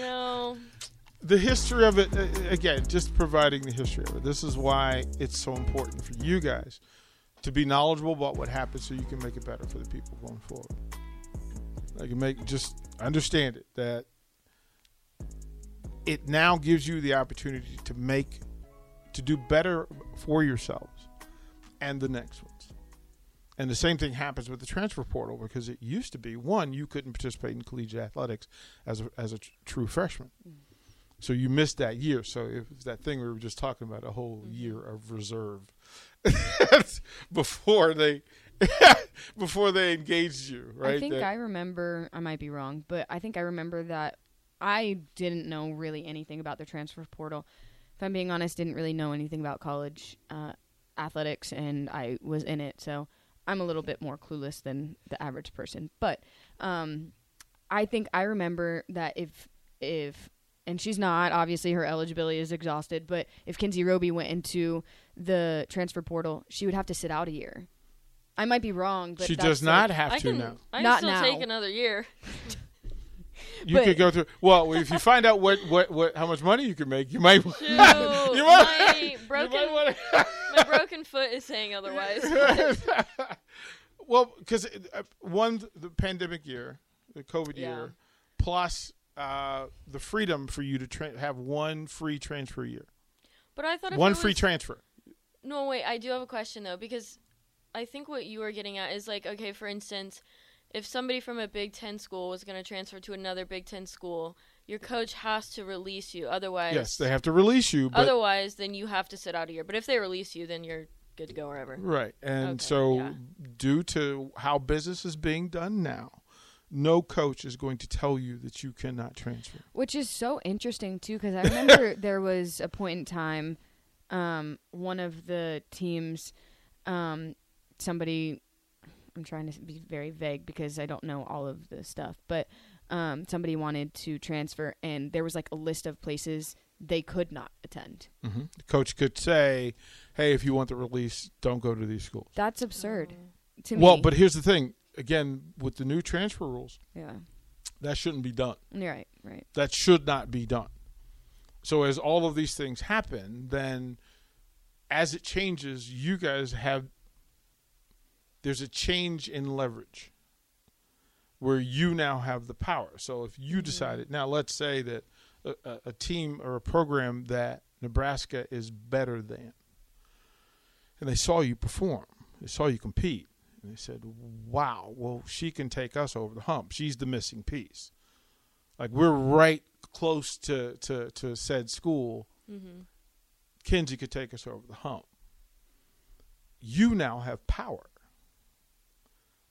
Know, the history of it, again, just providing the history of it. This is why it's so important for you guys to be knowledgeable about what happened so you can make it better for the people going forward. Like, make just understand it that it now gives you the opportunity to make, to do better for yourselves and the next ones. And the same thing happens with the transfer portal because it used to be one, you couldn't participate in collegiate athletics as a, as a tr- true freshman. So you missed that year. So it was that thing we were just talking about, a whole year of reserve before they before they engaged you, right? I think That- I remember. I might be wrong, but I think I remember that I didn't know really anything about the transfer portal. If I'm being honest, didn't really know anything about college uh, athletics, and I was in it, so I'm a little bit more clueless than the average person. But um, I think I remember that if if and she's not obviously her eligibility is exhausted, but if Kynsee Roby went into the transfer portal, she would have to sit out a year. I might be wrong, but she that's does like- not have I to can, now. I can Not still now. take another year. You but- could go through. Well, if you find out what, what, what how much money you can make, you might. Shoot, you might, my you broken, might wanna- my broken foot is saying otherwise. well, because one the pandemic year, the COVID Yeah. year, plus uh, the freedom for you to tra- have one free transfer year, But I thought one free was- transfer. No, wait. I do have a question though, because I think what you were getting at is like, okay, for instance, if somebody from a Big Ten school was going to transfer to another Big Ten school, your coach has to release you. Otherwise, Yes, they have to release you, but otherwise, then you have to sit out a year. But if they release you, then you're good to go wherever. Right. And Okay, so, yeah. due to how business is being done now, no coach is going to tell you that you cannot transfer. Which is so interesting too, because I remember there was a point in time, um, one of the teams, um, somebody, I'm trying to be very vague because I don't know all of the stuff, but um, somebody wanted to transfer, and there was like a list of places they could not attend. Mm-hmm. The coach could say, hey, if you want the release, don't go to these schools. That's absurd Oh. to me. Well, but here's the thing again, with the new transfer rules, yeah, that shouldn't be done. you're right, right. That should not be done. So, as all of these things happen, then as it changes, you guys have there's a change in leverage where you now have the power. So if you decided now, let's say that a, a, team or a program that Nebraska is better than, and they saw you perform, they saw you compete, and they said, "Wow, well, she can take us over the hump. She's the missing piece. Like we're right close to to to said school. Mm-hmm. Kynsee could take us over the hump. You now have power.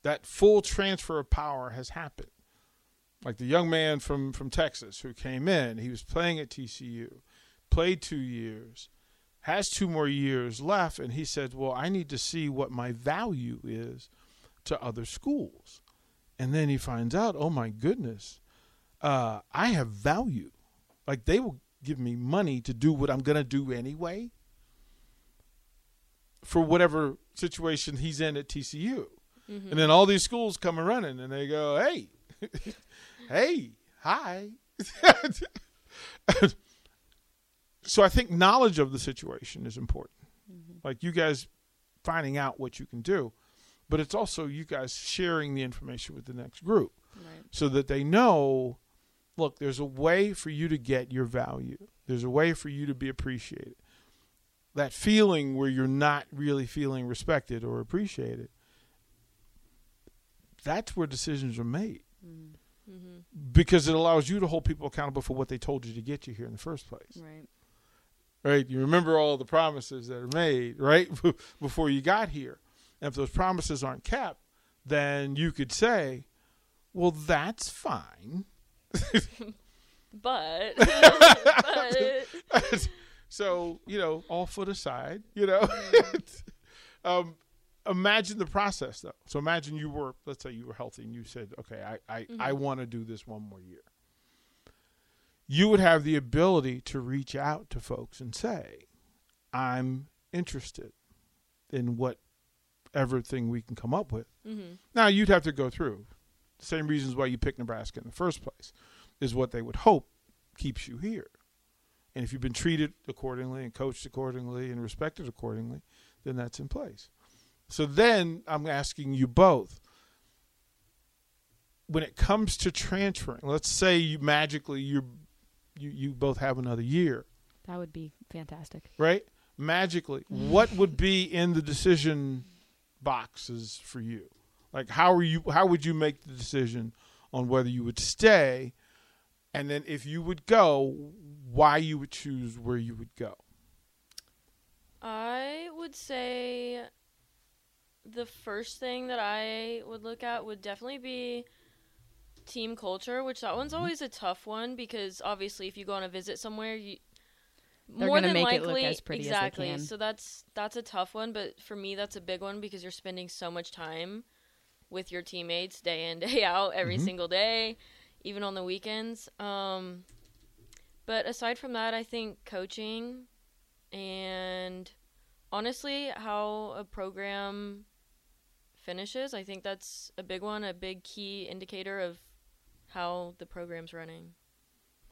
That full transfer of power has happened. Like the young man from, from Texas who came in, he was playing at TCU, played two years, has two more years left, and he said, Well, I need to see what my value is to other schools. And then he finds out, oh my goodness, uh, I have value. Like they will give me money to do what I'm going to do anyway for whatever situation he's in at TCU. Mm-hmm. And then all these schools come running and they go, hey, hey, hi. so I think knowledge of the situation is important. Like you guys finding out what you can do, but it's also you guys sharing the information with the next group Right. so that they know look, there's a way for you to get your value, there's a way for you to be appreciated. That feeling where you're not really feeling respected or appreciated, that's where decisions are made Mm-hmm. because it allows you to hold people accountable for what they told you to get you here in the first place. Right. Right? You remember all the promises that are made, right? Before you got here. And if those promises aren't kept, then you could say, well, that's fine. but, but so you know, all foot aside, you know. um, imagine the process though. So imagine you were, let's say you were healthy and you said, okay, I I, I want to do this one more year. You would have the ability to reach out to folks and say, I'm interested in whatever thing we can come up with. hmm Now you'd have to go through the same reasons why you picked Nebraska in the first place is what they would hope keeps you here. And if you've been treated accordingly and coached accordingly and respected accordingly, then that's in place. So then I'm asking you both when it comes to transferring, let's say you magically you you you both have another year, That would be fantastic. right? Magically, what would be in the decision boxes for you? Like how are you how would you make the decision on whether you would stay and then if you would go, why you would choose where you would go? I would say the first thing that I would look at would definitely be team culture, which that Mm-hmm. one's always a tough one because obviously if you go on a visit somewhere, you They're more than make it likely look as pretty as they exactly. So that's that's a tough one, but for me that's a big one because you're spending so much time with your teammates day in day out every Mhm. single day, even on the weekends. Um, but aside from that, I think coaching and honestly how a program finishes, I think that's a big one, a big key indicator of how the program's running.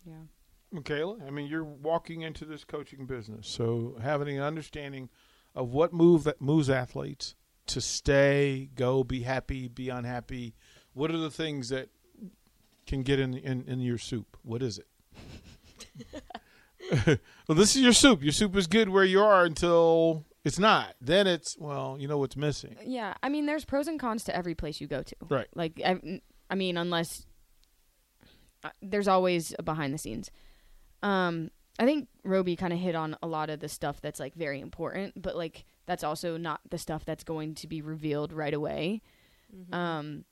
Yeah. Michaela, I mean, you're walking into this coaching business, so having an understanding of what move that moves athletes to stay, go, be happy, be unhappy. What are the things that can get in in, in your soup? What is it? well, this is your soup. Your soup is good where you are until it's not. Then it's well, you know what's missing. Yeah, I mean, there's pros and cons to every place you go to. Right. Like, I, I mean, unless uh, there's always a behind the scenes. Um, I think Roby kind of hit on a lot of the stuff that's like very important, but like that's also not the stuff that's going to be revealed right away. Um,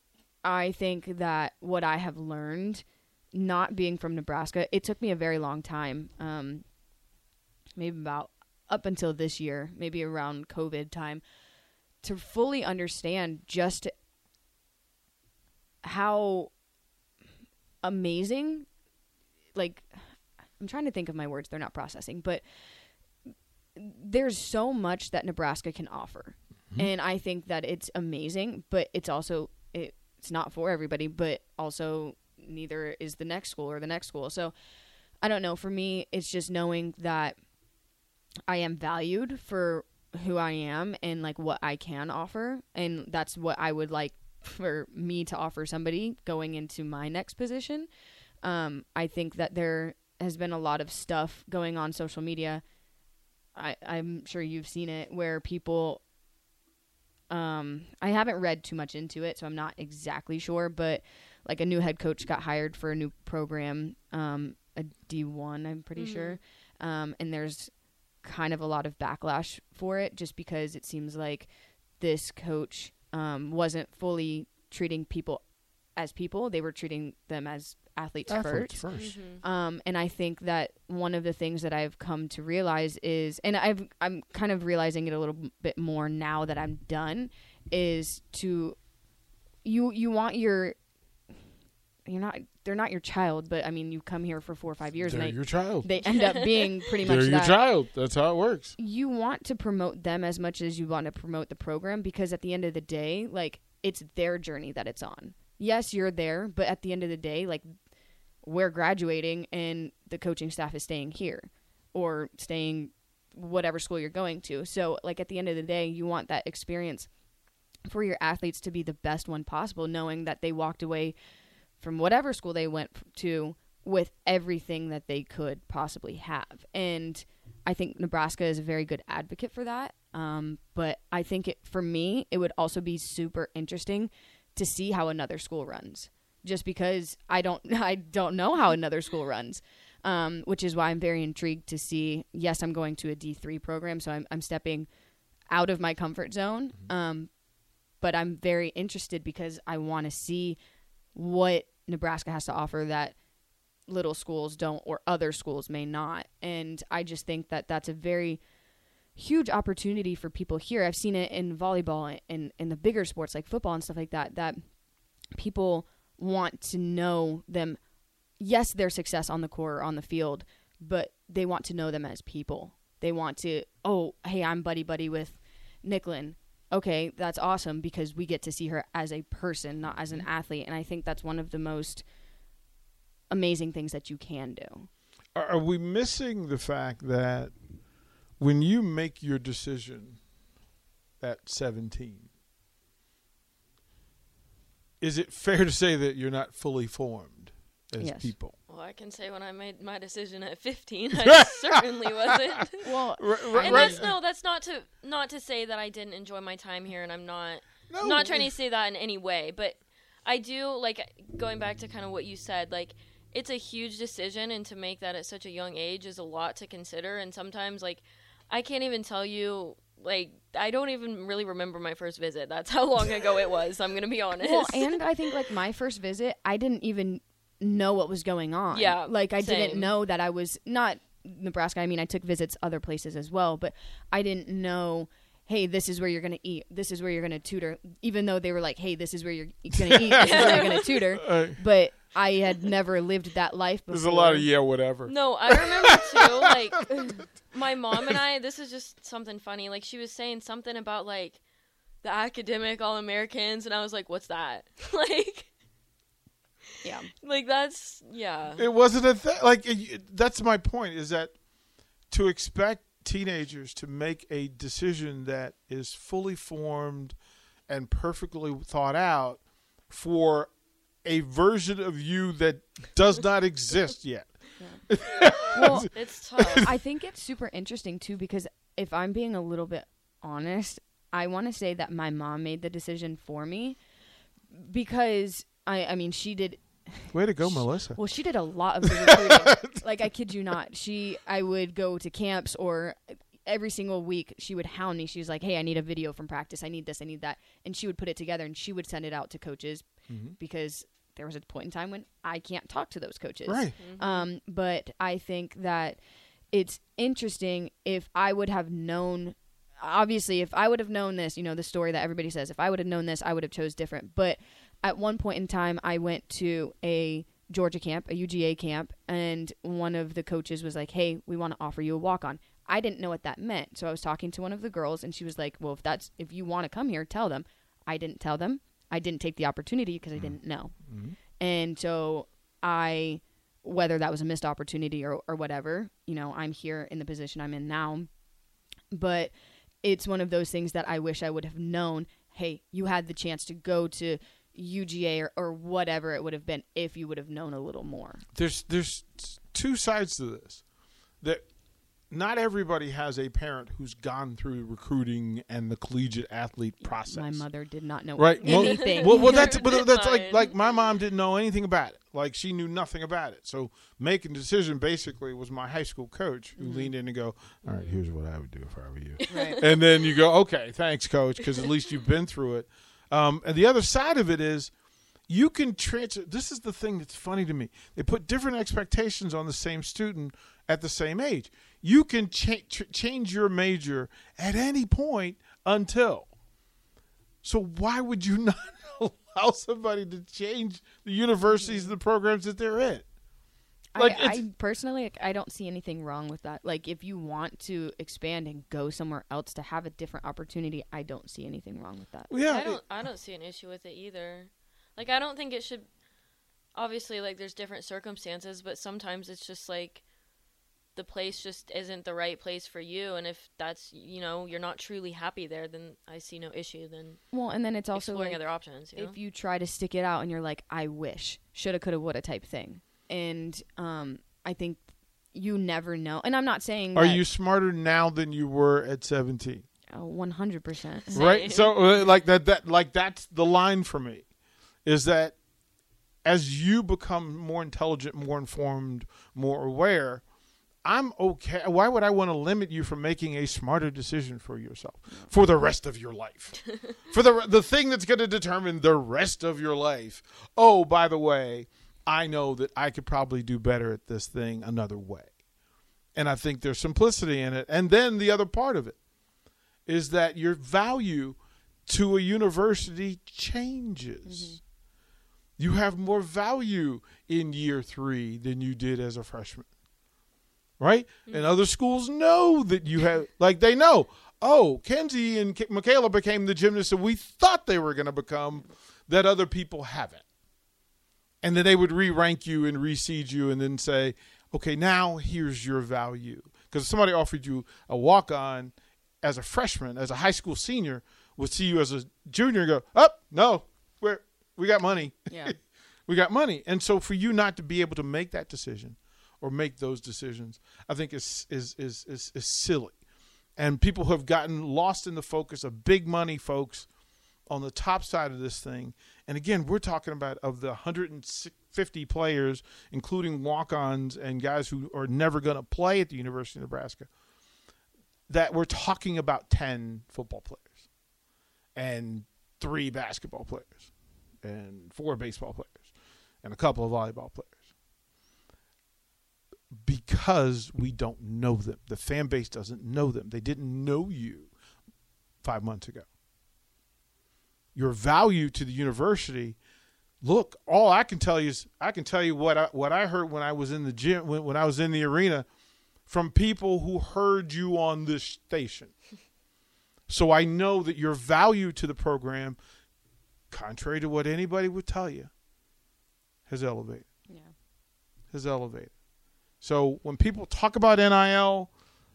I think that what I have learned, not being from Nebraska, it took me a very long time. Um, maybe about up until this year, maybe around COVID time, to fully understand just how amazing like I'm trying to think of my words they're not processing but there's so much that Nebraska can offer. Mm-hmm. And I think that it's amazing but it's also it, it's not for everybody but also neither is the next school or the next school. So I don't know. For me it's just knowing that I am valued for who I am and like what I can offer and that's what I would like for me to offer somebody going into my next position. Um, I think that there has been a lot of stuff going on social media. I, I'm sure you've seen it where people um I haven't read too much into it, so I'm not exactly sure, but like a new head coach got hired for a new program, um, a D one, I'm pretty Mhm. sure. Um, and there's kind of a lot of backlash for it just because it seems like this coach um, wasn't fully treating people as people. They were treating them as athletes, Athletes first. first. Mhm. Um, and I think that one of the things that I've come to realize is, and I've I'm kind of realizing it a little bit more now that I'm done, is to you you want your you're not they're not your child, but I mean you come here for four or five years They're and they your child. they end up being pretty much They're your that child. That's how it works. you want to promote them as much as you want to promote the program because at the end of the day, like it's their journey that it's on. Yes, you're there, but at the end of the day, like we're graduating and the coaching staff is staying here or staying whatever school you're going to. So like at the end of the day, you want that experience for your athletes to be the best one possible knowing that they walked away from whatever school they went to with everything that they could possibly have. And I think Nebraska is a very good advocate for that. Um, but I think it, for me, it would also be super interesting to see how another school runs. Just because I don't, I don't know how another school runs, um, which is why I'm very intrigued to see. Yes, I'm going to a D three program, so I'm, I'm stepping out of my comfort zone. Um, but I'm very interested because I want to see what Nebraska has to offer that little schools don't or other schools may not. And I just think that that's a very huge opportunity for people here. I've seen it in volleyball and in the bigger sports like football and stuff like that that people want to know them yes, their success on the court or on the field, but they want to know them as people. They want to, oh, hey, I'm buddy buddy with Nicklin. Okay, that's awesome because we get to see her as a person, not as an mm-hmm. athlete. And I think that's one of the most amazing things that you can do. Are, are we missing the fact that when you make your decision at 17, is it fair to say that you're not fully formed as Yes. people? Well, I can say when I made my decision at 15, I certainly wasn't. Well, R- r- and that's no, that's not to not to say that I didn't enjoy my time here, and I'm not No, not trying to say that in any way, but I do like going back to kind of what you said, like it's a huge decision, and to make that at such a young age is a lot to consider, and sometimes like I can't even tell you. Like I don't even really remember my first visit. That's how long ago it was. I'm gonna be honest. well, and I think like my first visit, I didn't even know what was going on. Yeah, like I didn't know that I was not Nebraska. I mean, I took visits other places as well, but I didn't know. Hey, this is where you're gonna eat. This is where you're gonna tutor. Even though they were like, "Hey, this is where you're gonna eat. This is where you're gonna tutor," Uh, but I had never lived that life before. there's a lot of yeah, whatever. No, I remember too. Like my mom and I. This is just something funny. Like she was saying something about like the academic all Americans, and I was like, "What's that?" like, Yeah. like that's yeah. It wasn't a thing. Like it, that's my point. Is that to expect teenagers to make a decision that is fully formed and perfectly thought out for a version of you that does not exist yet. Well, It's tough. I think it's super interesting too because if I'm being a little bit honest, I want to say that my mom made the decision for me because I I mean she did Way to go, Melissa. well she did a lot of the recruiting. like I kid you not. She I would go to camps or every single week she would hound me. She was like, "Hey, I need a video from practice. I need this, I need that." And she would put it together and she would send it out to coaches because there was a point in time when I can't talk to those coaches. Right. Um, but I think that it's interesting if I would have known. Obviously, if I would have known this, you know, the story that everybody says, if I would have known this, I would have chose different. But at one point in time, I went to a Georgia camp, a UGA camp, and one of the coaches was like, "Hey, we want to offer you a walk on." I didn't know what that meant, so I was talking to one of the girls, and she was like, "Well, if that's if you want to come here, tell them." I didn't tell them. I didn't take the opportunity because I mm-hmm. didn't know. Mm-hmm. And so I, whether that was a missed opportunity or, or whatever, you know, I'm here in the position I'm in now. But it's one of those things that I wish I would have known. Hey, you had the chance to go to UGA or, or whatever it would have been if you would have known a little more. There's there's two sides to this. That not everybody has a parent who's gone through recruiting and the collegiate athlete process. My mother did not know right well, anything. well, well that's but that's like like my mom didn't know anything about it like she knew nothing about it so making the decision basically was my high school coach who mm-hmm. leaned in and go all right here's what i would do if i were you Right. and then you go okay thanks coach because at least you've been through it um, and the other side of it is you can transfer this is the thing that's funny to me. They put different expectations on the same student at the same age. You can cha- ch- change your major at any point until. So why would you not allow somebody to change the universities and the programs that they're in Like, I, I personally, like, I don't see anything wrong with that. Like, if you want to expand and go somewhere else to have a different opportunity, I don't see anything wrong with that. Yeah I don't I don't see an issue with it either. Like I don't think it should obviously like there's different circumstances, but sometimes it's just like the place just isn't the right place for you and if that's you know, you're not truly happy there, then I see no issue then Well, and then it's also exploring like, other options, you know? if you try to stick it out and you're like, I wish, shoulda, coulda, woulda type thing. And um, I think you never know. And I'm not saying are that- you smarter now than you were at 17 Oh, 100%. right so uh, like that that like that's the line for me is that as you become more intelligent more informed more aware i'm okay why would i want to limit you from making a smarter decision for yourself for the rest of your life for the the thing that's going to determine the rest of your life oh by the way I know that I could probably do better at this thing another way. And I think there's simplicity in it. And then the other part of it is that your value to a university changes. Mm-hmm. You have more value in year three than you did as a freshman. Right? And mm-hmm. other schools know that you have, like, they know, oh, Kenzie and Michaela became the gymnasts that we thought they were going to become that other people haven't. And then they would re rank you and reseed you and then say, okay, now here's your value. Because if somebody offered you a walk on as a freshman, as a high school senior, would see you as a junior and go, oh, no, we're, we got money. Yeah. we got money. And so for you not to be able to make that decision or make those decisions, I think is is is is, is silly. And people who have gotten lost in the focus of big money folks on the top side of this thing. And again, we're talking about of the 150 players, including walk-ons and guys who are never going to play at the University of Nebraska, that we're talking about 10 football players and three basketball players and four baseball players and a couple of volleyball players because we don't know them. The fan base doesn't know them. They didn't know you five months ago. Your value to the university. Look, all I can tell you is I can tell you what I, what I heard when I was in the gym when, when I was in the arena from people who heard you on this station. So I know that your value to the program, contrary to what anybody would tell you, has elevated. Yeah. Has elevated. So when people talk about NIL,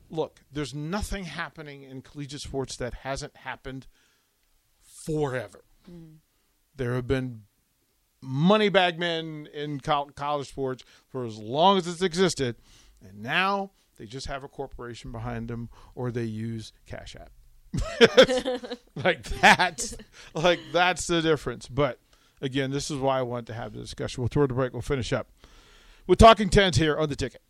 look, there's nothing happening in collegiate sports that hasn't happened forever. Mm-hmm. There have been money bag men in college sports for as long as it's existed, and now they just have a corporation behind them or they use Cash App. like that's like that's the difference. But again, this is why I want to have the discussion. We'll toward the break. We'll finish up. We're talking tens here on the ticket.